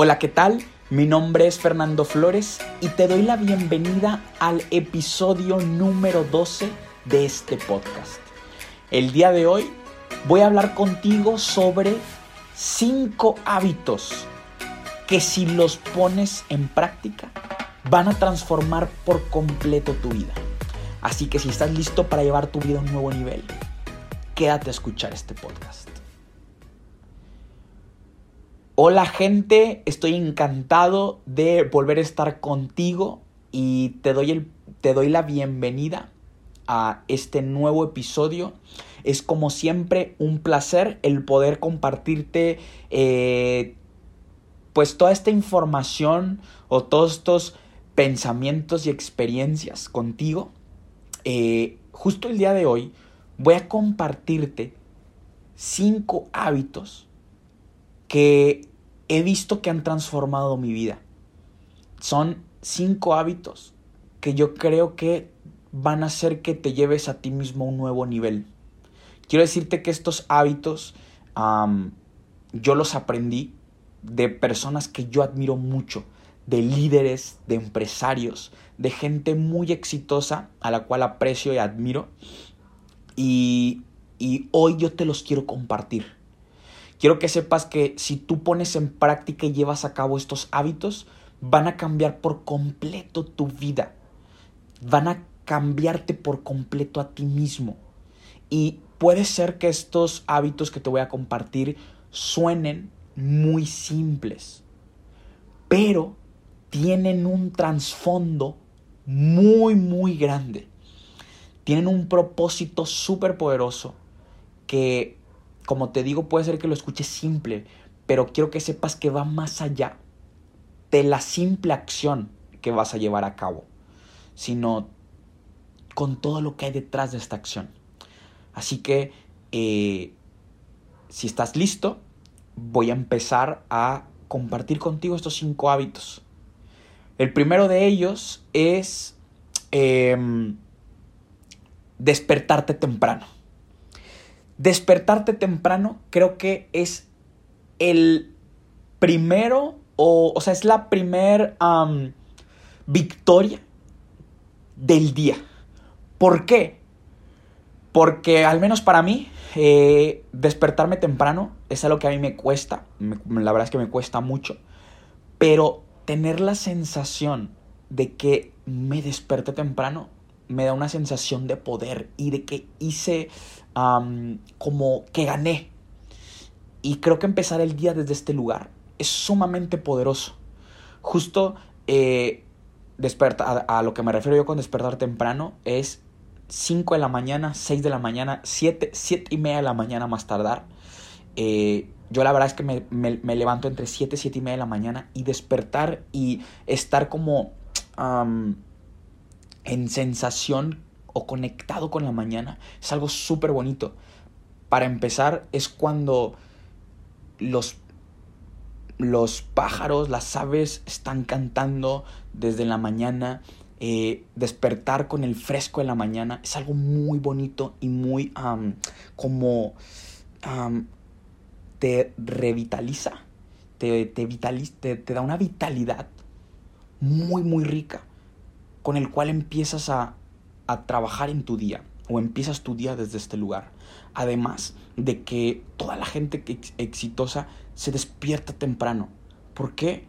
Hola, ¿qué tal? Mi nombre es Fernando Flores y te doy la bienvenida al episodio número 12 de este podcast. El día de hoy voy a hablar contigo sobre 5 hábitos que si los pones en práctica van a transformar por completo tu vida. Así que si estás listo para llevar tu vida a un nuevo nivel, quédate a escuchar este podcast. Hola gente, estoy encantado de volver a estar contigo y te doy, el, te doy la bienvenida a este nuevo episodio. Es como siempre un placer el poder compartirte eh, pues toda esta información o todos estos pensamientos y experiencias contigo. Eh, justo el día de hoy voy a compartirte cinco hábitos que he visto que han transformado mi vida. Son cinco hábitos que yo creo que van a hacer que te lleves a ti mismo a un nuevo nivel. Quiero decirte que estos hábitos yo los aprendí de personas que yo admiro mucho, de líderes, de empresarios, de gente muy exitosa a la cual aprecio y admiro. Y, y hoy yo te los quiero compartir. Quiero que sepas que si tú pones en práctica y llevas a cabo estos hábitos, van a cambiar por completo tu vida. Van a cambiarte por completo a ti mismo. Y puede ser que estos hábitos que te voy a compartir suenen muy simples, pero tienen un trasfondo muy, muy grande. Tienen un propósito súper poderoso que como te digo, puede ser que lo escuches simple, pero quiero que sepas que va más allá de la simple acción que vas a llevar a cabo, sino con todo lo que hay detrás de esta acción. Así que, eh, si estás listo, voy a empezar a compartir contigo estos cinco hábitos. El primero de ellos es em, despertarte temprano. Despertarte temprano creo que es el primero, o, o sea, es la primer victoria del día. ¿Por qué? Porque al menos para mí, eh, despertarme temprano es algo que a mí me cuesta, la verdad es que me cuesta mucho, pero tener la sensación de que me desperté temprano me da una sensación de poder y de que hice como que gané. Y creo que empezar el día desde este lugar es sumamente poderoso. Justo eh, a, lo que me refiero yo con despertar temprano es 5 de la mañana, 6 de la mañana, 7, 7 y media de la mañana más tardar. Eh, yo la verdad es que me, me, levanto entre 7 y 7 y media de la mañana y despertar y estar como en sensación o conectado con la mañana es algo súper bonito. Para empezar es cuando los, los pájaros, las aves están cantando desde la mañana. Eh, despertar con el fresco de la mañana es algo muy bonito y muy como te revitaliza, te, te, vitaliza, te, te da una vitalidad muy, muy rica con el cual empiezas a, a trabajar en tu día o empiezas tu día desde este lugar. Además de que toda la gente exitosa se despierta temprano. ¿Por qué?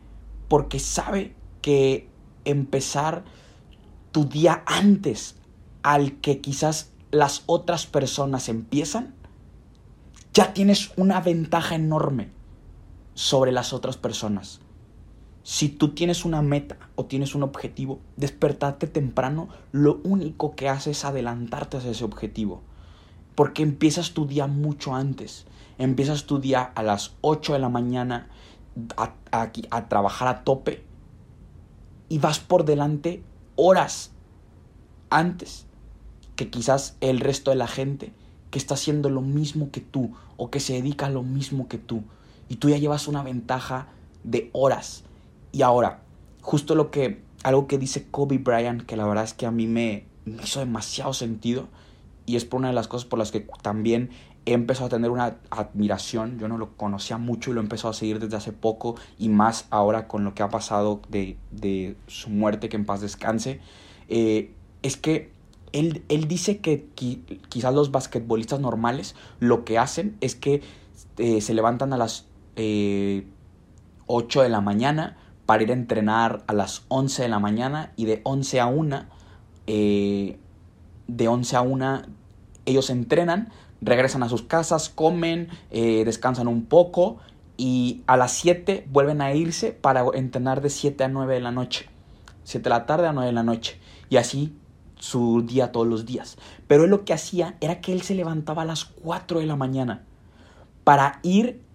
Porque sabe que empezar tu día antes al que quizás las otras personas empiezan, ya tienes una ventaja enorme sobre las otras personas. Si tú tienes una meta o tienes un objetivo, despertarte temprano, lo único que hace es adelantarte hacia ese objetivo. Porque empiezas tu día mucho antes. Empiezas tu día a las 8 de la mañana a, a trabajar a tope y vas por delante horas antes que quizás el resto de la gente que está haciendo lo mismo que tú o que se dedica a lo mismo que tú. Y tú ya llevas una ventaja de horas y ahora, justo lo que, algo que dice Kobe Bryant, que la verdad es que a mí me, hizo demasiado sentido, y es por una de las cosas por las que también he empezado a tener una admiración, yo no lo conocía mucho y lo he empezado a seguir desde hace poco y más ahora con lo que ha pasado de, de su muerte, que en paz descanse, eh, es que él, él dice que quizás los basquetbolistas normales lo que hacen es que eh, se levantan a las eh, 8 de la mañana para ir a entrenar a las 11 de la mañana y de 11 a 1, eh, de 11 a 1 ellos entrenan, regresan a sus casas, comen, eh, descansan un poco y a las 7 vuelven a irse para entrenar de 7 a 9 de la noche. 7 de la tarde a 9 de la noche. Y así su día todos los días. Pero él lo que hacía era que él se levantaba a las 4 de la mañana para ir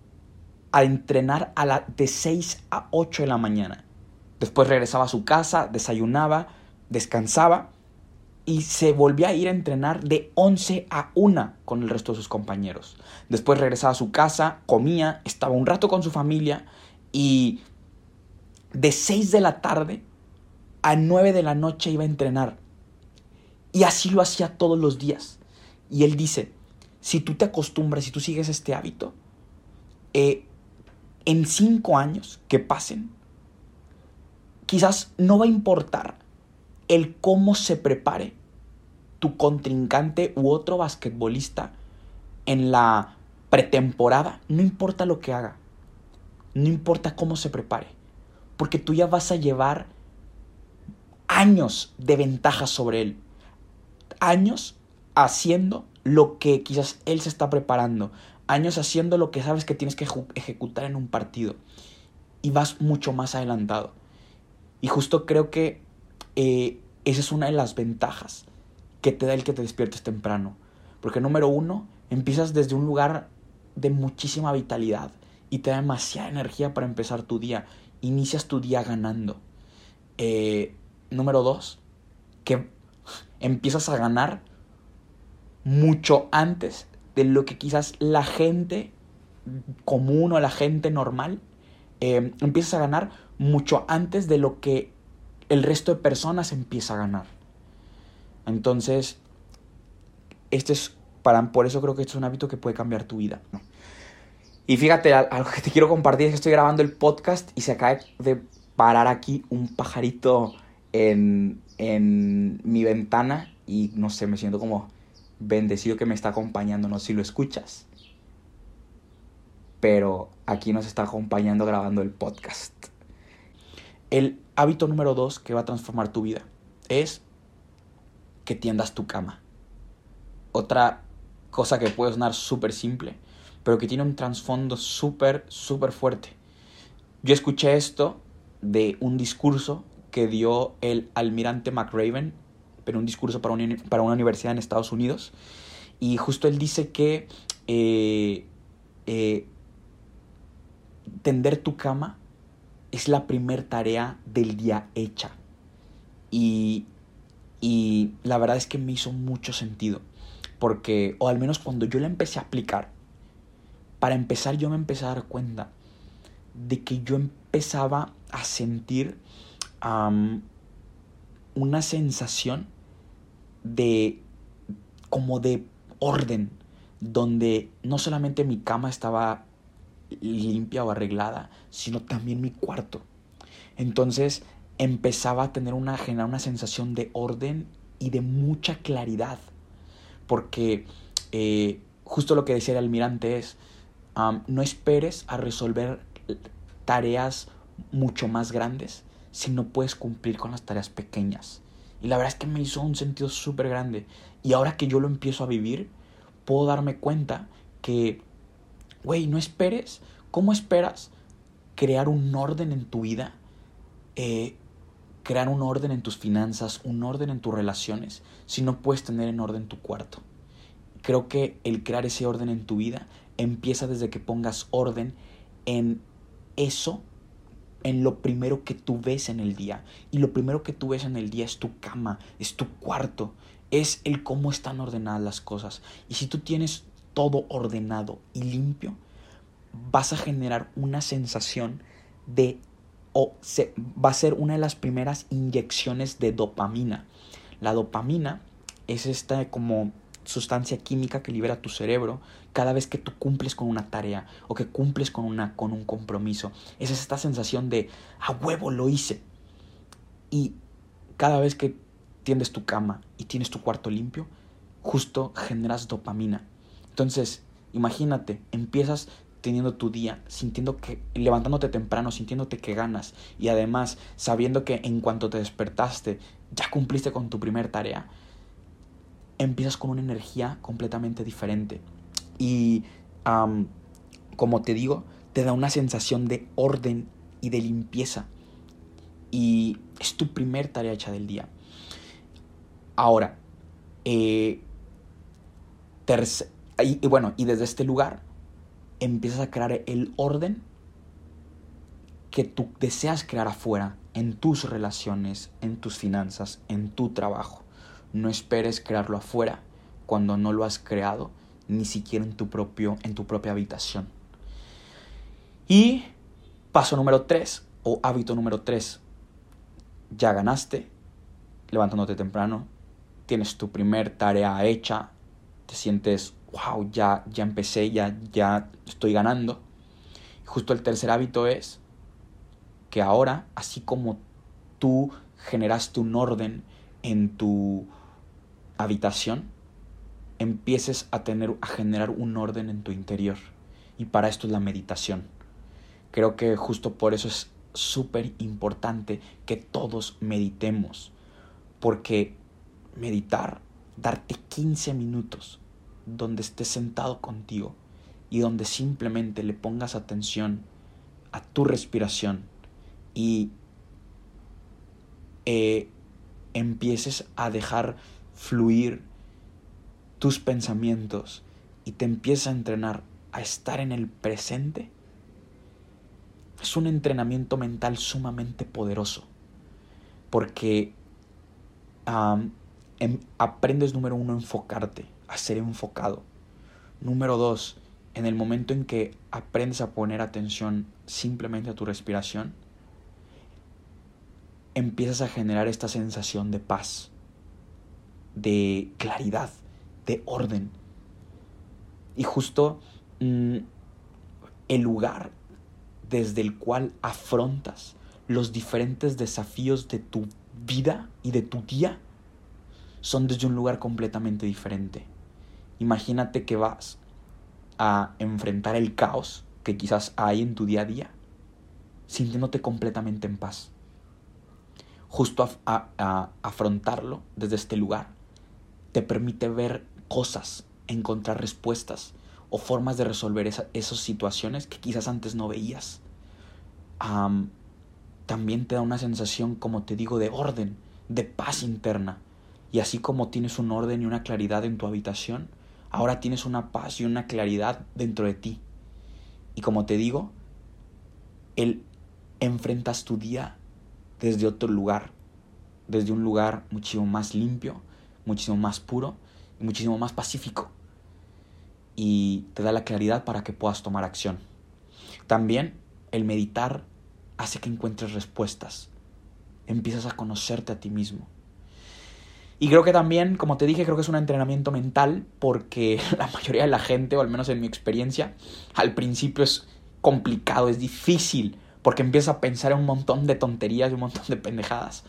a entrenar a la, de 6 a 8 de la mañana. Después regresaba a su casa, desayunaba, descansaba y se volvía a ir a entrenar de 11 a 1 con el resto de sus compañeros. Después regresaba a su casa, comía, estaba un rato con su familia y de 6 de la tarde a 9 de la noche iba a entrenar. Y así lo hacía todos los días. Y él dice, si tú te acostumbras, si tú sigues este hábito, eh, en 5 años que pasen, quizás no va a importar el cómo se prepare tu contrincante u otro basquetbolista en la pretemporada, no importa lo que haga, no importa cómo se prepare, porque tú ya vas a llevar años de ventaja sobre él, años haciendo lo que quizás él se está preparando, años haciendo lo que sabes que tienes que ejecutar en un partido y vas mucho más adelantado. Y justo creo que eh, esa es una de las ventajas que te da el que te despiertes temprano. Porque número uno, empiezas desde un lugar de muchísima vitalidad y te da demasiada energía para empezar tu día. Inicias tu día ganando. Eh, número dos, que empiezas a ganar mucho antes de lo que quizás la gente común o la gente normal eh, empiezas a ganar mucho antes de lo que el resto de personas empieza a ganar. Entonces, este es para, por eso creo que este es un hábito que puede cambiar tu vida. Y fíjate, algo que te quiero compartir es que estoy grabando el podcast y se acaba de parar aquí un pajarito en, en mi ventana y no sé, me siento como bendecido que me está acompañando, no sé si lo escuchas. Pero aquí nos está acompañando grabando el podcast. El hábito número dos que va a transformar tu vida es que tiendas tu cama. Otra cosa que puede sonar súper simple, pero que tiene un trasfondo súper, súper fuerte. Yo escuché esto de un discurso que dio el almirante McRaven, pero un discurso para una, para una universidad en Estados Unidos, y justo él dice que eh, eh, tender tu cama es la primer tarea del día hecha. Y y la verdad es que me hizo mucho sentido. Porque, o al menos cuando yo la empecé a aplicar, para empezar yo me empecé a dar cuenta de que yo empezaba a sentir una sensación de como de orden, donde no solamente mi cama estaba limpia o arreglada, sino también mi cuarto. Entonces empezaba a tener una, generar una sensación de orden y de mucha claridad. Porque eh, justo lo que decía el almirante es, no esperes a resolver tareas mucho más grandes si no puedes cumplir con las tareas pequeñas. Y la verdad es que me hizo un sentido súper grande. Y ahora que yo lo empiezo a vivir, puedo darme cuenta que, güey, no esperes. ¿Cómo esperas crear un orden en tu vida eh, crear un orden en tus finanzas, un orden en tus relaciones, si no puedes tener en orden tu cuarto. Creo que el crear ese orden en tu vida empieza desde que pongas orden en eso, en lo primero que tú ves en el día. Y lo primero que tú ves en el día es tu cama, es tu cuarto, es el cómo están ordenadas las cosas. Y si tú tienes todo ordenado y limpio, vas a generar una sensación de o se, va a ser una de las primeras inyecciones de dopamina. La dopamina es esta como sustancia química que libera tu cerebro cada vez que tú cumples con una tarea o que cumples con, una, con un compromiso. Es esta sensación de, a huevo lo hice. Y cada vez que tiendes tu cama y tienes tu cuarto limpio, justo generas dopamina. Entonces, imagínate, empiezas teniendo tu día, sintiendo que, levantándote temprano, sintiéndote que ganas y además sabiendo que en cuanto te despertaste ya cumpliste con tu primer tarea, empiezas con una energía completamente diferente. Y como te digo, te da una sensación de orden y de limpieza. Y es tu primer tarea hecha del día. Ahora, eh, y, bueno, y desde este lugar empiezas a crear el orden que tú deseas crear afuera, en tus relaciones, en tus finanzas, en tu trabajo. No esperes crearlo afuera cuando no lo has creado ni siquiera en tu, propio, en tu propia habitación. Y paso número 3 o hábito número 3. Ya ganaste, levantándote temprano, tienes tu primer tarea hecha, te sientes, wow, ya, ya empecé, ya, ya estoy ganando. justo el tercer hábito es que ahora, así como tú generaste un orden en tu habitación, empieces a tener a generar un orden en tu interior. Y para esto es la meditación. Creo que justo por eso es súper importante que todos meditemos, porque meditar, darte 15 minutos donde estés sentado contigo y donde simplemente le pongas atención a tu respiración y eh, empieces a dejar fluir tus pensamientos y te empieza a entrenar a estar en el presente, es un entrenamiento mental sumamente poderoso. Porque em, aprendes, número uno, a enfocarte, a ser enfocado. Número dos, en el momento en que aprendes a poner atención simplemente a tu respiración, empiezas a generar esta sensación de paz, de claridad, de orden. Y justo mm, el lugar desde el cual afrontas los diferentes desafíos de tu vida y de tu día son desde un lugar completamente diferente. Imagínate que vas a enfrentar el caos que quizás hay en tu día a día, sintiéndote completamente en paz. Justo a afrontarlo desde este lugar te permite ver cosas, encontrar respuestas o formas de resolver esas situaciones que quizás antes no veías. también te da una sensación, como te digo, de orden, de paz interna. Y así como tienes un orden y una claridad en tu habitación, ahora tienes una paz y una claridad dentro de ti. Y como te digo, él enfrentas tu día desde otro lugar, desde un lugar muchísimo más limpio, muchísimo más puro muchísimo más pacífico. Y te da la claridad para que puedas tomar acción. También el meditar hace que encuentres respuestas. Empiezas a conocerte a ti mismo. Y creo que también, como te dije, creo que es un entrenamiento mental porque la mayoría de la gente, o al menos en mi experiencia, al principio es complicado, es difícil, porque empiezas a pensar en un montón de tonterías y un montón de pendejadas.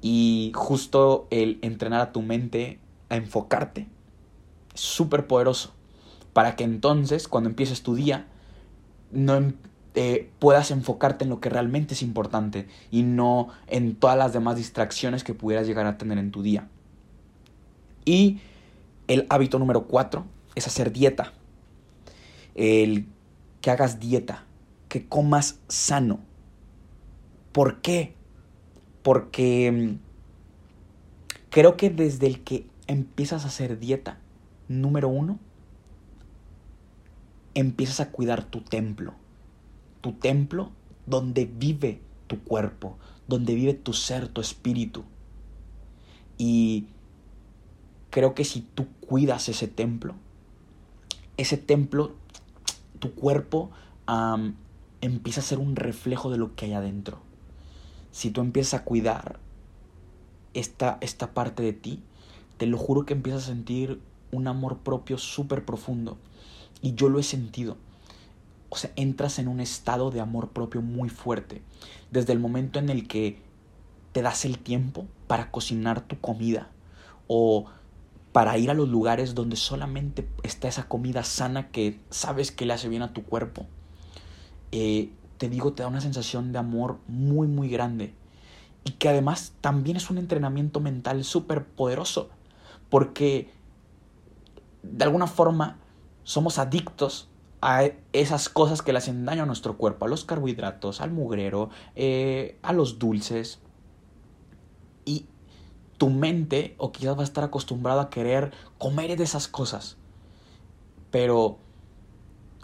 Y justo el entrenar a tu mente a enfocarte súper poderoso. Para que entonces, cuando empieces tu día, no em, eh, puedas enfocarte en lo que realmente es importante y no en todas las demás distracciones que pudieras llegar a tener en tu día. Y el hábito número cuatro es hacer dieta. El que hagas dieta, que comas sano. ¿Por qué? Porque mm, creo que desde el que empiezas a hacer dieta, número uno, empiezas a cuidar tu templo. Tu templo donde vive tu cuerpo, donde vive tu ser, tu espíritu. Y creo que si tú cuidas ese templo, ese templo, tu cuerpo empieza a ser un reflejo de lo que hay adentro si tú empiezas a cuidar esta, esta parte de ti, te lo juro que empiezas a sentir un amor propio súper profundo. Y yo lo he sentido. O sea, entras en un estado de amor propio muy fuerte. Desde el momento en el que te das el tiempo para cocinar tu comida. O para ir a los lugares donde solamente está esa comida sana que sabes que le hace bien a tu cuerpo. Eh, te digo, te da una sensación de amor muy, muy grande. Y que además también es un entrenamiento mental súper poderoso. Porque de alguna forma somos adictos a esas cosas que le hacen daño a nuestro cuerpo, a los carbohidratos, al mugrero, eh, a los dulces. Y tu mente o quizás va a estar acostumbrado a querer comer de esas cosas. Pero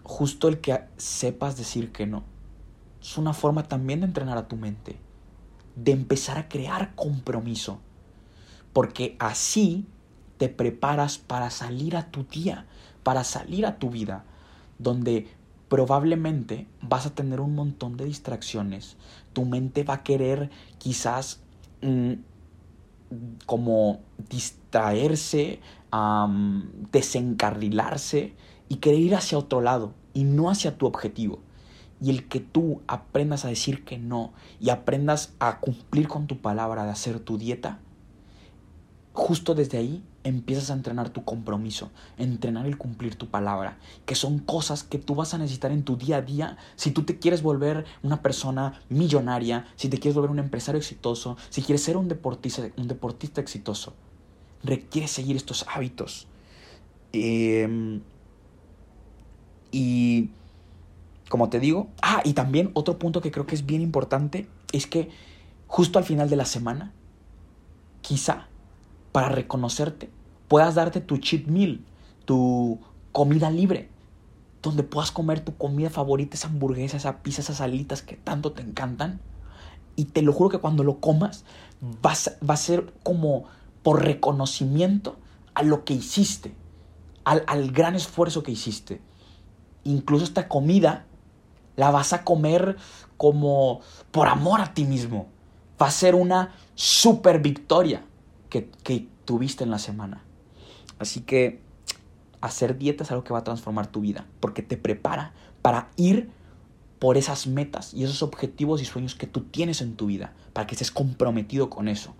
justo el que sepas decir que no es una forma también de entrenar a tu mente, de empezar a crear compromiso, porque así te preparas para salir a tu día, para salir a tu vida, donde probablemente vas a tener un montón de distracciones, tu mente va a querer quizás mm, como distraerse, desencarrilarse y querer ir hacia otro lado y no hacia tu objetivo. Y el que tú aprendas a decir que no y aprendas a cumplir con tu palabra de hacer tu dieta, justo desde ahí empiezas a entrenar tu compromiso, entrenar el cumplir tu palabra, que son cosas que tú vas a necesitar en tu día a día si tú te quieres volver una persona millonaria, si te quieres volver un empresario exitoso, si quieres ser un deportista, un deportista exitoso. Requiere seguir estos hábitos. Em, y como te digo, ah, y también otro punto que creo que es bien importante es que justo al final de la semana, quizá para reconocerte, puedas darte tu cheat meal, tu comida libre, donde puedas comer tu comida favorita, esa hamburguesa, esa pizza, esas alitas que tanto te encantan. Y te lo juro que cuando lo comas, vas, va a ser como por reconocimiento a lo que hiciste, al, al gran esfuerzo que hiciste. Incluso esta comida la vas a comer como por amor a ti mismo. Va a ser una super victoria que, tuviste en la semana. Así que hacer dieta es algo que va a transformar tu vida, porque te prepara para ir por esas metas y esos objetivos y sueños que tú tienes en tu vida, para que estés comprometido con eso.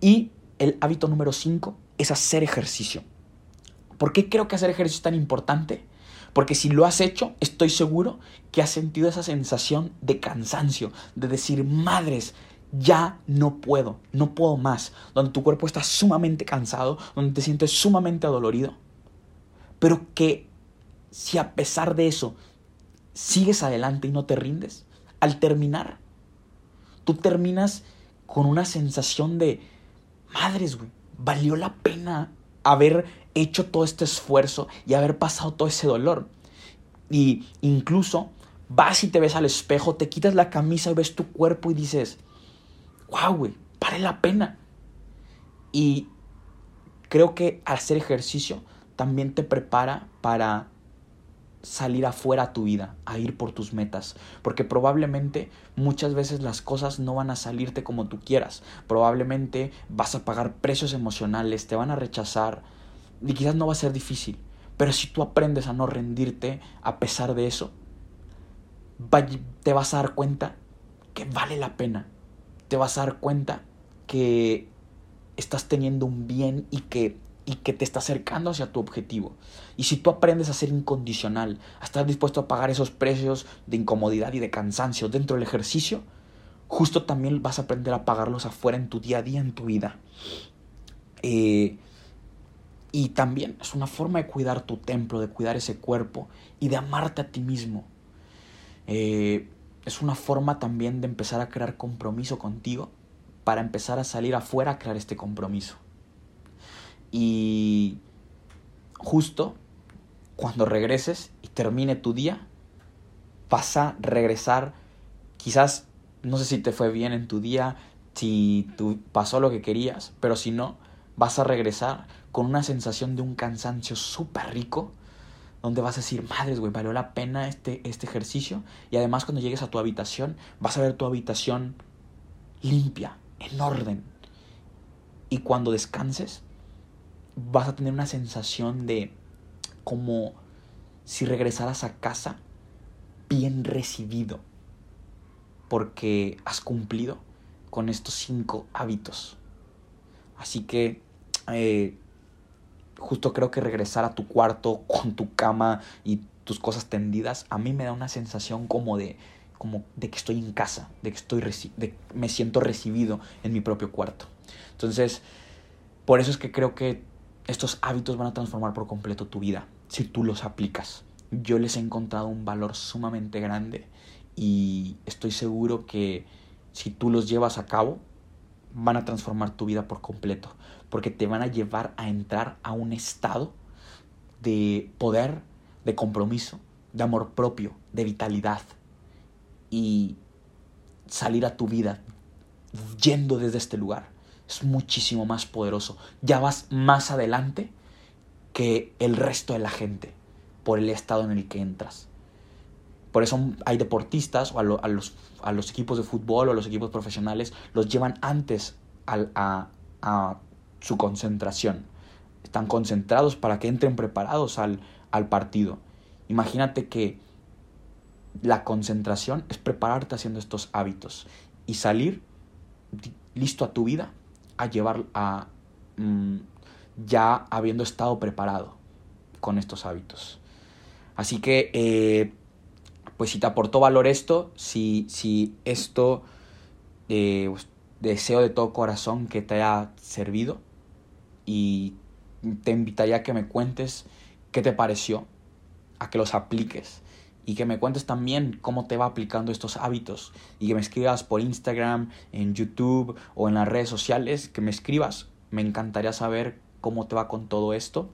Y el hábito número 5 es hacer ejercicio. ¿Por qué creo que hacer ejercicio es tan importante? Porque si lo has hecho, estoy seguro que has sentido esa sensación de cansancio, de decir, madres, ya no puedo, no puedo más, donde tu cuerpo está sumamente cansado, donde te sientes sumamente adolorido, pero que si a pesar de eso sigues adelante y no te rindes, al terminar, tú terminas con una sensación de, madres, güey, valió la pena haber hecho todo este esfuerzo y haber pasado todo ese dolor. Y incluso vas y te ves al espejo, te quitas la camisa y ves tu cuerpo y dices, wow, güey, vale la pena. Y creo que hacer ejercicio también te prepara para salir afuera a tu vida, a ir por tus metas, porque probablemente muchas veces las cosas no van a salirte como tú quieras, probablemente vas a pagar precios emocionales, te van a rechazar y quizás no va a ser difícil, pero si tú aprendes a no rendirte a pesar de eso, te vas a dar cuenta que vale la pena te vas a dar cuenta que estás teniendo un bien y que, y que te está acercando hacia tu objetivo. Y si tú aprendes a ser incondicional, a estar dispuesto a pagar esos precios de incomodidad y de cansancio dentro del ejercicio, justo también vas a aprender a pagarlos afuera en tu día a día, en tu vida. Eh, y también es una forma de cuidar tu templo, de cuidar ese cuerpo y de amarte a ti mismo. Eh, es una forma también de empezar a crear compromiso contigo para empezar a salir afuera a crear este compromiso. Y justo cuando regreses y termine tu día, vas a regresar, quizás, no sé si te fue bien en tu día, si tú pasó lo que querías, pero si no, vas a regresar con una sensación de un cansancio súper rico donde vas a decir, madres, güey, valió la pena este, este ejercicio. Y además cuando llegues a tu habitación, vas a ver tu habitación limpia, en orden. Y cuando descanses, vas a tener una sensación de como si regresaras a casa bien recibido porque has cumplido con estos cinco hábitos. Así que eh, justo creo que regresar a tu cuarto con tu cama y tus cosas tendidas, a mí me da una sensación como de, como de que estoy en casa, de que estoy me siento recibido en mi propio cuarto. Entonces, por eso es que creo que estos hábitos van a transformar por completo tu vida si tú los aplicas. Yo les he encontrado un valor sumamente grande y estoy seguro que si tú los llevas a cabo, van a transformar tu vida por completo, porque te van a llevar a entrar a un estado de poder, de compromiso, de amor propio, de vitalidad y salir a tu vida yendo desde este lugar. Es muchísimo más poderoso. Ya vas más adelante que el resto de la gente por el estado en el que entras. Por eso hay deportistas o a, los, a los, equipos de fútbol o a los equipos profesionales los llevan antes a, su concentración. Están concentrados para que entren preparados al, al partido. Imagínate que la concentración es prepararte haciendo estos hábitos y salir listo a tu vida a llevar a mm, ya habiendo estado preparado con estos hábitos. Así que eh, pues si te aportó valor esto, si, si esto eh, pues, deseo de todo corazón que te haya servido y te invitaría a que me cuentes qué te pareció, a que los apliques y que me cuentes también cómo te va aplicando estos hábitos y que me escribas por Instagram, en YouTube o en las redes sociales, que me escribas. Me encantaría saber cómo te va con todo esto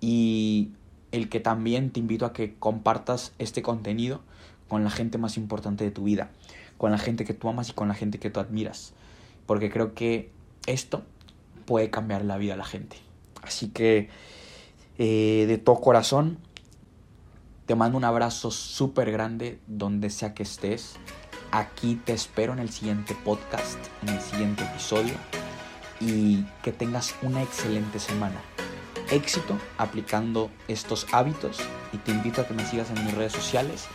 y el que también te invito a que compartas este contenido con la gente más importante de tu vida, con la gente que tú amas y con la gente que tú admiras, porque creo que esto puede cambiar la vida de la gente. Así que eh, de todo corazón, te mando un abrazo súper grande donde sea que estés. Aquí te espero en el siguiente podcast, en el siguiente episodio y que tengas una excelente semana éxito aplicando estos hábitos y te invito a que me sigas en mis redes sociales,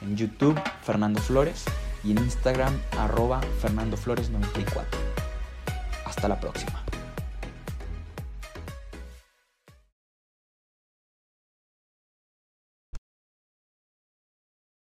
en YouTube Fernando Flores y en Instagram arroba Fernando Flores 94. Hasta la próxima.